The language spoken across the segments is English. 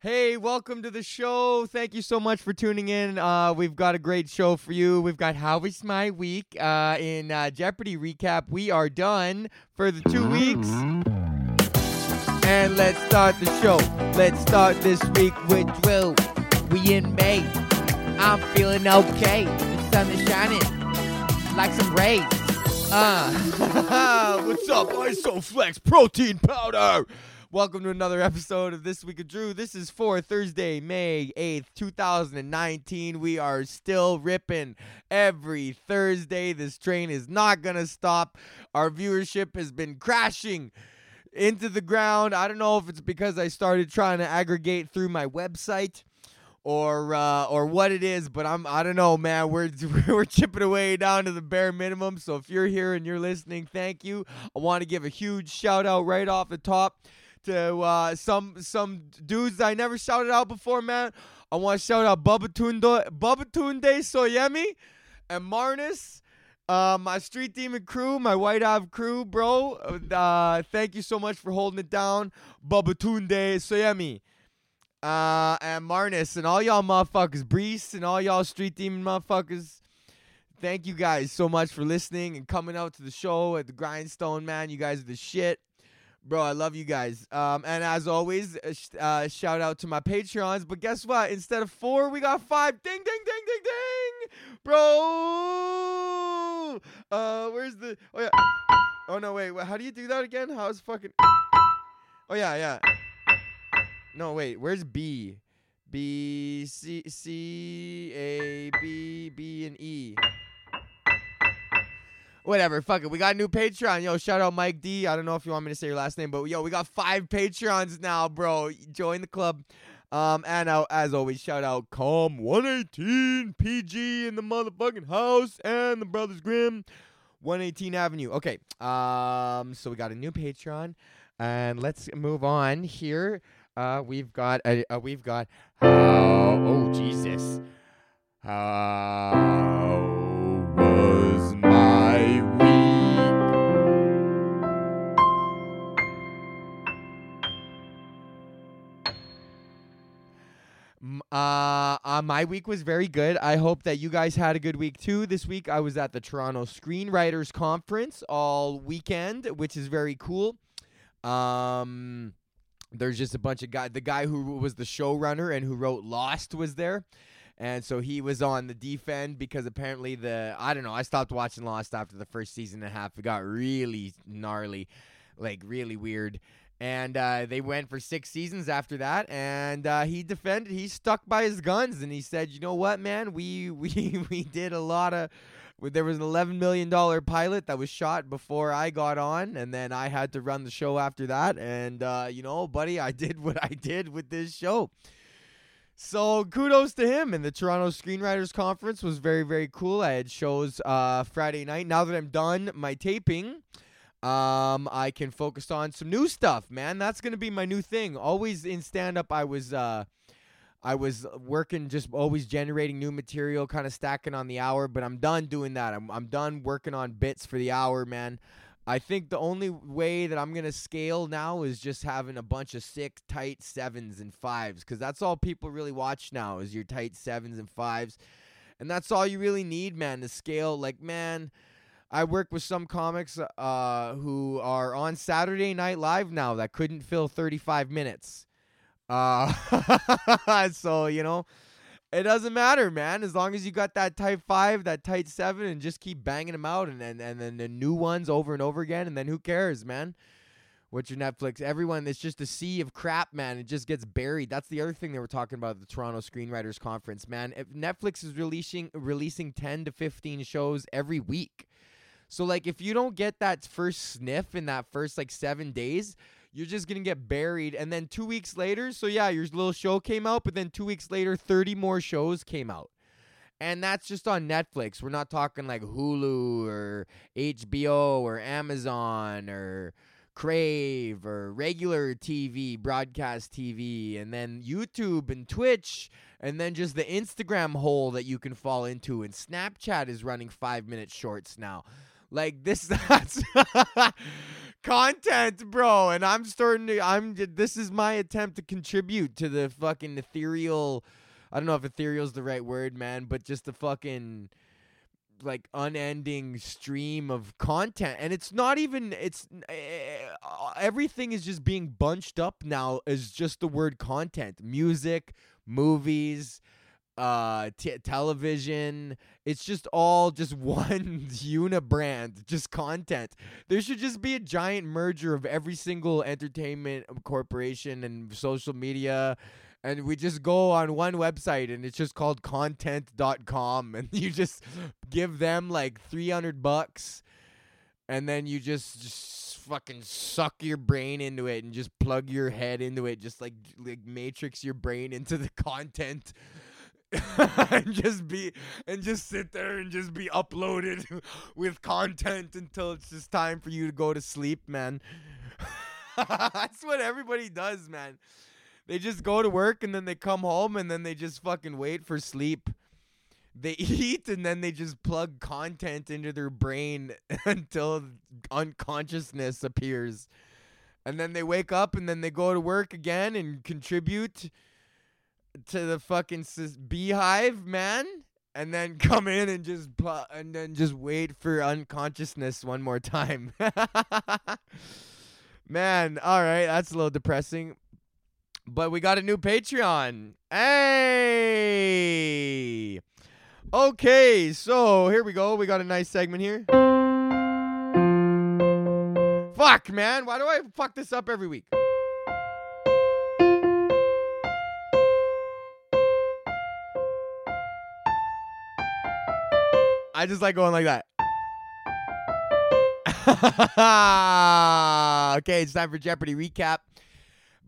Hey, welcome to the show. Thank you so much for tuning in. Uh, we've got a great show for you. We've got How Was My Week uh, in uh, Jeopardy recap. We are done for the two weeks. And let's start the show. Let's start this week with Drew. We in May. I'm feeling okay. The sun is shining like some rays. Uh, what's up, Isoflex protein powder? Welcome to another episode of This Week of Drew. This is for Thursday, May 8th, 2019. We are still ripping every Thursday. This train is not going to stop. Our viewership has been crashing into the ground. I don't know if it's because I started trying to aggregate through my website or uh, or what it is, but I'm I don't know, man. We're we're chipping away down to the bare minimum. So if you're here and you're listening, thank you. I want to give a huge shout out right off the top to uh, some some dudes I never shouted out before, man. I want to shout out Babatunde Babatunde Soyemi and Marnus. Uh, my Street Demon crew, my White Ave crew, bro. Uh, thank you so much for holding it down. Babatunde Soyemi. Uh, and Marnus and all y'all motherfuckers, Brees and all y'all Street Demon motherfuckers. Thank you guys so much for listening and coming out to the show at the Grindstone, man. You guys are the shit. Bro, I love you guys. Um, and as always, uh, sh- shout out to my Patreons. But guess what? Instead of four, we got five. Ding, ding, ding, ding, ding. Bro. Uh, where's the. Oh, yeah. Oh, no, wait. How do you do that again? How's fucking. Oh, yeah, yeah. No, wait. Where's B? B, C, C, A, B, B, and E. Whatever, fuck it. We got a new Patreon. Yo, shout out Mike D. I don't know if you want me to say your last name, but yo, we got five Patreons now, bro. Join the club. Um, and uh, as always, shout out Calm 118 PG in the motherfucking house and the Brothers Grimm 118 Avenue. Okay. Um, so we got a new Patreon, and let's move on here. Uh, we've got a, uh, we've got how oh Jesus. How Uh, uh, my week was very good. I hope that you guys had a good week too. This week I was at the Toronto Screenwriters Conference all weekend, which is very cool. Um, there's just a bunch of guys. The guy who was the showrunner and who wrote Lost was there. And so he was on the defend because apparently the I don't know, I stopped watching Lost after the first season and a half. It got really gnarly, like really weird. And uh, they went for six seasons after that, and uh, he defended. He stuck by his guns, and he said, "You know what, man? We we we did a lot of. There was an eleven million dollar pilot that was shot before I got on, and then I had to run the show after that. And uh, you know, buddy, I did what I did with this show. So kudos to him. And the Toronto Screenwriters Conference was very very cool. I had shows uh, Friday night. Now that I'm done my taping um i can focus on some new stuff man. That's gonna be my new thing. Always in stand up i was uh i was working just always generating new material kind of stacking on the hour but i'm done doing that. I'm, I'm done working on bits for the hour man. I think the only way that i'm gonna scale now is just having a bunch of sick tight sevens and fives because that's all people really watch now is your tight sevens and fives. And that's all you really need man to scale. Like man I work with some comics uh, who are on Saturday Night Live now that couldn't fill 35 minutes. Uh, so, you know, it doesn't matter, man. As long as you got that type five, that tight seven, and just keep banging them out and, and, and then the new ones over and over again. And then who cares, man? What's your Netflix? Everyone, it's just a sea of crap, man. It just gets buried. That's the other thing they were talking about at the Toronto Screenwriters Conference, man. If Netflix is releasing releasing 10 to 15 shows every week. So like if you don't get that first sniff in that first like 7 days, you're just going to get buried and then 2 weeks later, so yeah, your little show came out, but then 2 weeks later 30 more shows came out. And that's just on Netflix. We're not talking like Hulu or HBO or Amazon or Crave or regular TV, broadcast TV, and then YouTube and Twitch, and then just the Instagram hole that you can fall into. And Snapchat is running five minute shorts now. Like this, that's content, bro. And I'm starting to. I'm. This is my attempt to contribute to the fucking ethereal. I don't know if ethereal is the right word, man, but just the fucking like unending stream of content and it's not even it's uh, everything is just being bunched up now as just the word content music movies uh t- television. It's just all just one unibrand just content. There should just be a giant merger of every single entertainment corporation and social media and we just go on one website and it's just called content.com and you just give them like 300 bucks and then you just just fucking suck your brain into it and just plug your head into it just like like matrix your brain into the content and just be and just sit there and just be uploaded with content until it's just time for you to go to sleep man that's what everybody does man they just go to work and then they come home and then they just fucking wait for sleep. They eat and then they just plug content into their brain until unconsciousness appears. And then they wake up and then they go to work again and contribute to the fucking beehive, man. And then come in and just pl- and then just wait for unconsciousness one more time. man, all right, that's a little depressing. But we got a new Patreon. Hey! Okay, so here we go. We got a nice segment here. Fuck, man. Why do I fuck this up every week? I just like going like that. okay, it's time for Jeopardy recap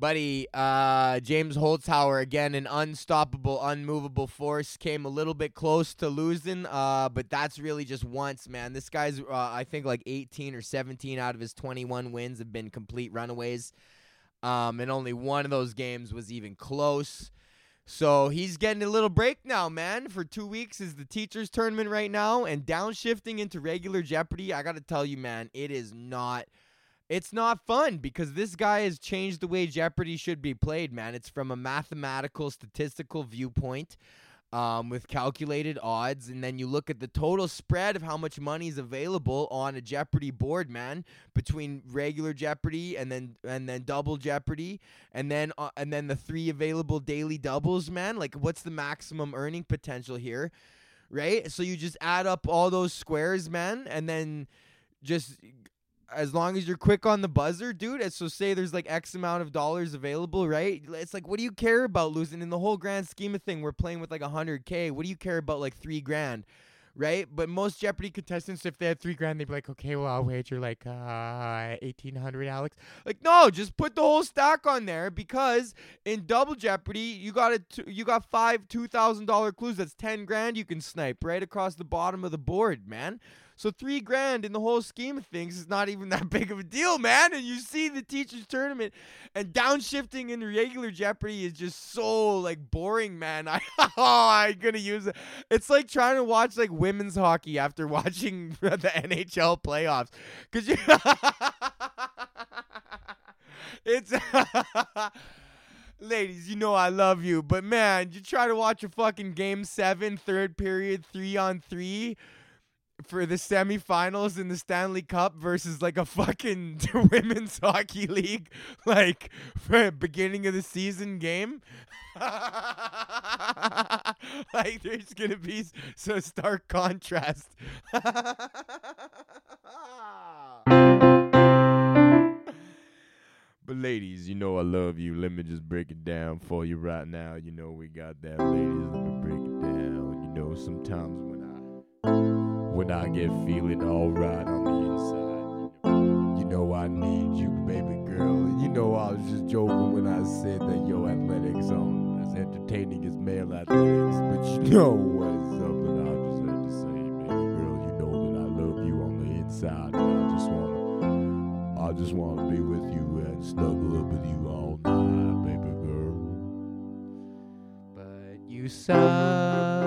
buddy, uh, James Holzhauer again, an unstoppable, unmovable force. Came a little bit close to losing, uh, but that's really just once, man. This guy's, uh, I think, like 18 or 17 out of his 21 wins have been complete runaways, um, and only one of those games was even close. So he's getting a little break now, man. For two weeks is the teachers tournament right now, and downshifting into regular Jeopardy. I got to tell you, man, it is not it's not fun because this guy has changed the way Jeopardy should be played, man. It's from a mathematical, statistical viewpoint um, with calculated odds. And then you look at the total spread of how much money is available on a Jeopardy board, man, between regular Jeopardy and then and then double Jeopardy, and then uh, and then the three available daily doubles, man. Like, what's the maximum earning potential here, right? So you just add up all those squares, man, and then just as long as you're quick on the buzzer, dude. So say there's like X amount of dollars available, right? It's like, what do you care about losing in the whole grand scheme of thing? We're playing with like a hundred k. What do you care about like three grand, right? But most Jeopardy contestants, if they had three grand, they'd be like, okay, well I'll wager like uh eighteen hundred, Alex. Like, no, just put the whole stack on there because in double Jeopardy, you got it. You got five two thousand dollar clues. That's ten grand you can snipe right across the bottom of the board, man. So three grand in the whole scheme of things is not even that big of a deal, man. And you see the teachers tournament and downshifting in regular Jeopardy is just so like boring, man. I oh, I'm gonna use it. It's like trying to watch like women's hockey after watching the NHL playoffs, cause you. it's. Ladies, you know I love you, but man, you try to watch a fucking game seven, third period, three on three for the semifinals in the Stanley Cup versus like a fucking women's hockey league, like for beginning of the season game. like there's gonna be so stark contrast. but ladies, you know I love you. Let me just break it down for you right now. You know we got that, ladies. Let me break it down. You know sometimes when I when I get feeling alright on the inside. You know I need you, baby girl. And you know I was just joking when I said that your athletics aren't as entertaining as male athletics. But you know what's something I just had to say, baby girl. You know that I love you on the inside, and I just wanna, I just wanna be with you and snuggle up with you all night, baby girl. But you suck.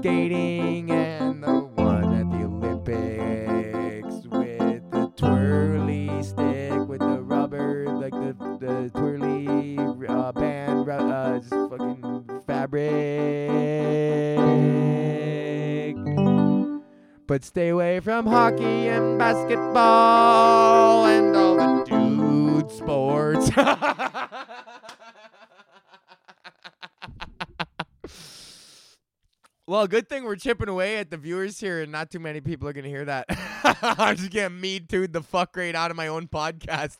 Skating and the one at the Olympics with the twirly stick with the rubber, like the the twirly uh, band, uh, just fucking fabric. But stay away from hockey and basketball and all the dude sports. well, good thing we're chipping away at the viewers here, and not too many people are gonna hear that. I'm just getting me too the fuck rate out of my own podcast.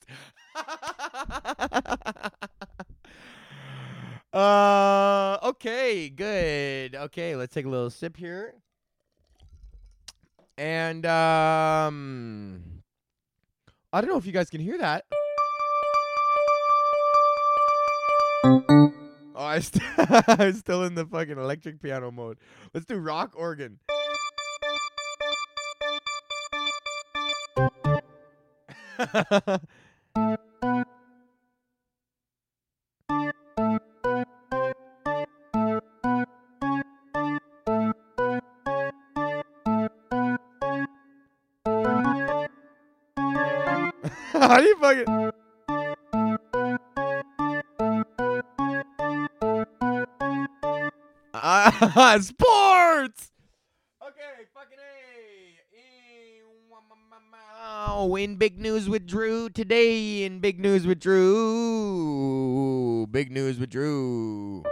uh, okay, good. Okay, let's take a little sip here. And um I don't know if you guys can hear that. Oh, I st- I'm still in the fucking electric piano mode. Let's do rock organ. sports. Okay, fucking a. In big news with Drew today. In big news with Drew. Big news with Drew.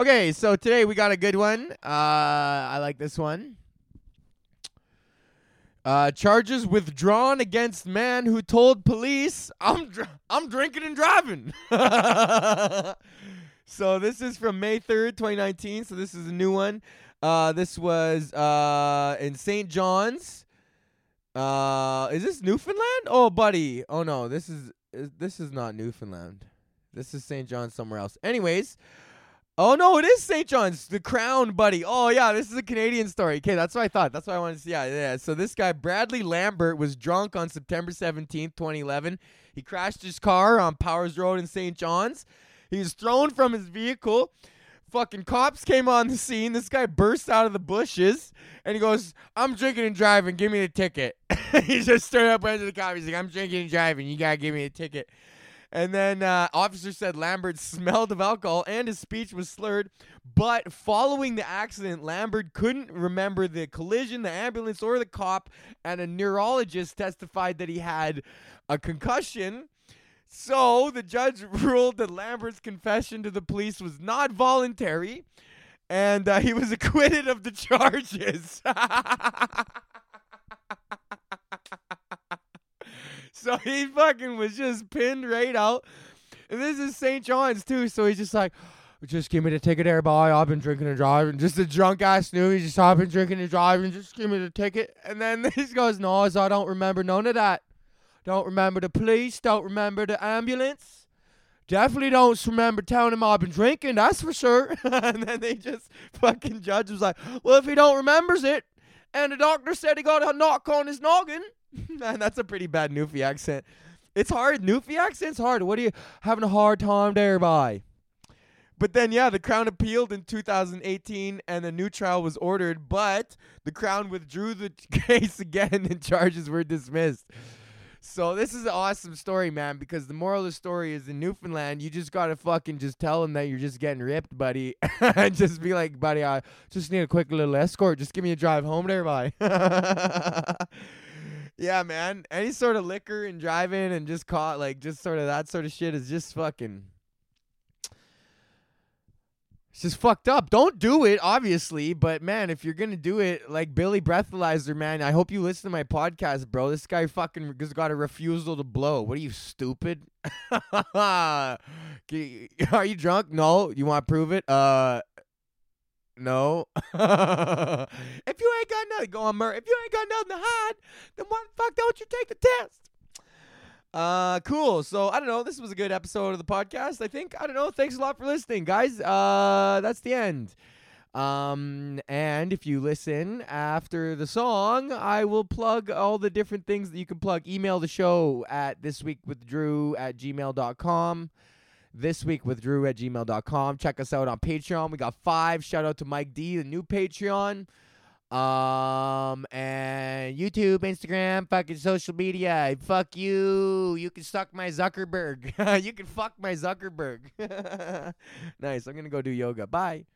Okay, so today we got a good one. Uh, I like this one. Uh, charges withdrawn against man who told police, "I'm dr- I'm drinking and driving." so this is from May third, twenty nineteen. So this is a new one. Uh, this was uh in St. John's. Uh, is this Newfoundland? Oh, buddy. Oh no, this is, is this is not Newfoundland. This is St. John's somewhere else. Anyways, Oh no, it is St. John's, the Crown, buddy. Oh yeah, this is a Canadian story. Okay, that's what I thought. That's what I wanted to see. Yeah, yeah. So this guy Bradley Lambert was drunk on September seventeenth, twenty eleven. He crashed his car on Powers Road in St. John's. He was thrown from his vehicle. Fucking cops came on the scene. This guy burst out of the bushes and he goes, "I'm drinking and driving. Give me the ticket." he just stood up right to the cop. He's like, "I'm drinking and driving. You gotta give me a ticket." And then uh, officer said Lambert smelled of alcohol and his speech was slurred. But following the accident, Lambert couldn't remember the collision, the ambulance, or the cop. And a neurologist testified that he had a concussion. So the judge ruled that Lambert's confession to the police was not voluntary. And uh, he was acquitted of the charges. So he fucking was just pinned right out. And this is St. John's too. So he's just like, just give me the ticket there, boy. I've been drinking and driving. Just a drunk ass Snoopy. Just I've been drinking and driving. Just give me the ticket. And then this goes, no, so I don't remember none of that. Don't remember the police. Don't remember the ambulance. Definitely don't remember telling him I've been drinking. That's for sure. and then they just fucking judge was like, well, if he don't remembers it, and the doctor said he got a knock on his noggin. Man, that's a pretty bad Newfie accent. It's hard. Newfie accent's hard. What are you having a hard time there by? But then, yeah, the Crown appealed in 2018 and a new trial was ordered, but the Crown withdrew the case again and charges were dismissed. So this is an awesome story, man, because the moral of the story is in Newfoundland, you just gotta fucking just tell them that you're just getting ripped, buddy. and just be like, buddy, I just need a quick little escort. Just give me a drive home there, bye. Yeah, man. Any sort of liquor and driving and just caught like just sort of that sort of shit is just fucking it's just fucked up. Don't do it, obviously, but man, if you're gonna do it, like Billy Breathalyzer, man, I hope you listen to my podcast, bro. This guy fucking just got a refusal to blow. What are you stupid? Are you drunk? No. You want to prove it? Uh, no. if you ain't got nothing, go on, Murray. If you ain't got nothing to hide, then why the fuck don't you take the test? Uh, cool. So I don't know. This was a good episode of the podcast. I think. I don't know. Thanks a lot for listening, guys. Uh, that's the end. Um, and if you listen after the song, I will plug all the different things that you can plug. Email the show at thisweekwithdrew at gmail.com. this week with Drew at gmail.com. Check us out on Patreon. We got five. Shout out to Mike D, the new Patreon. Um and YouTube, Instagram, fucking social media. Fuck you. You can suck my Zuckerberg. you can fuck my Zuckerberg. nice. I'm gonna go do yoga. Bye.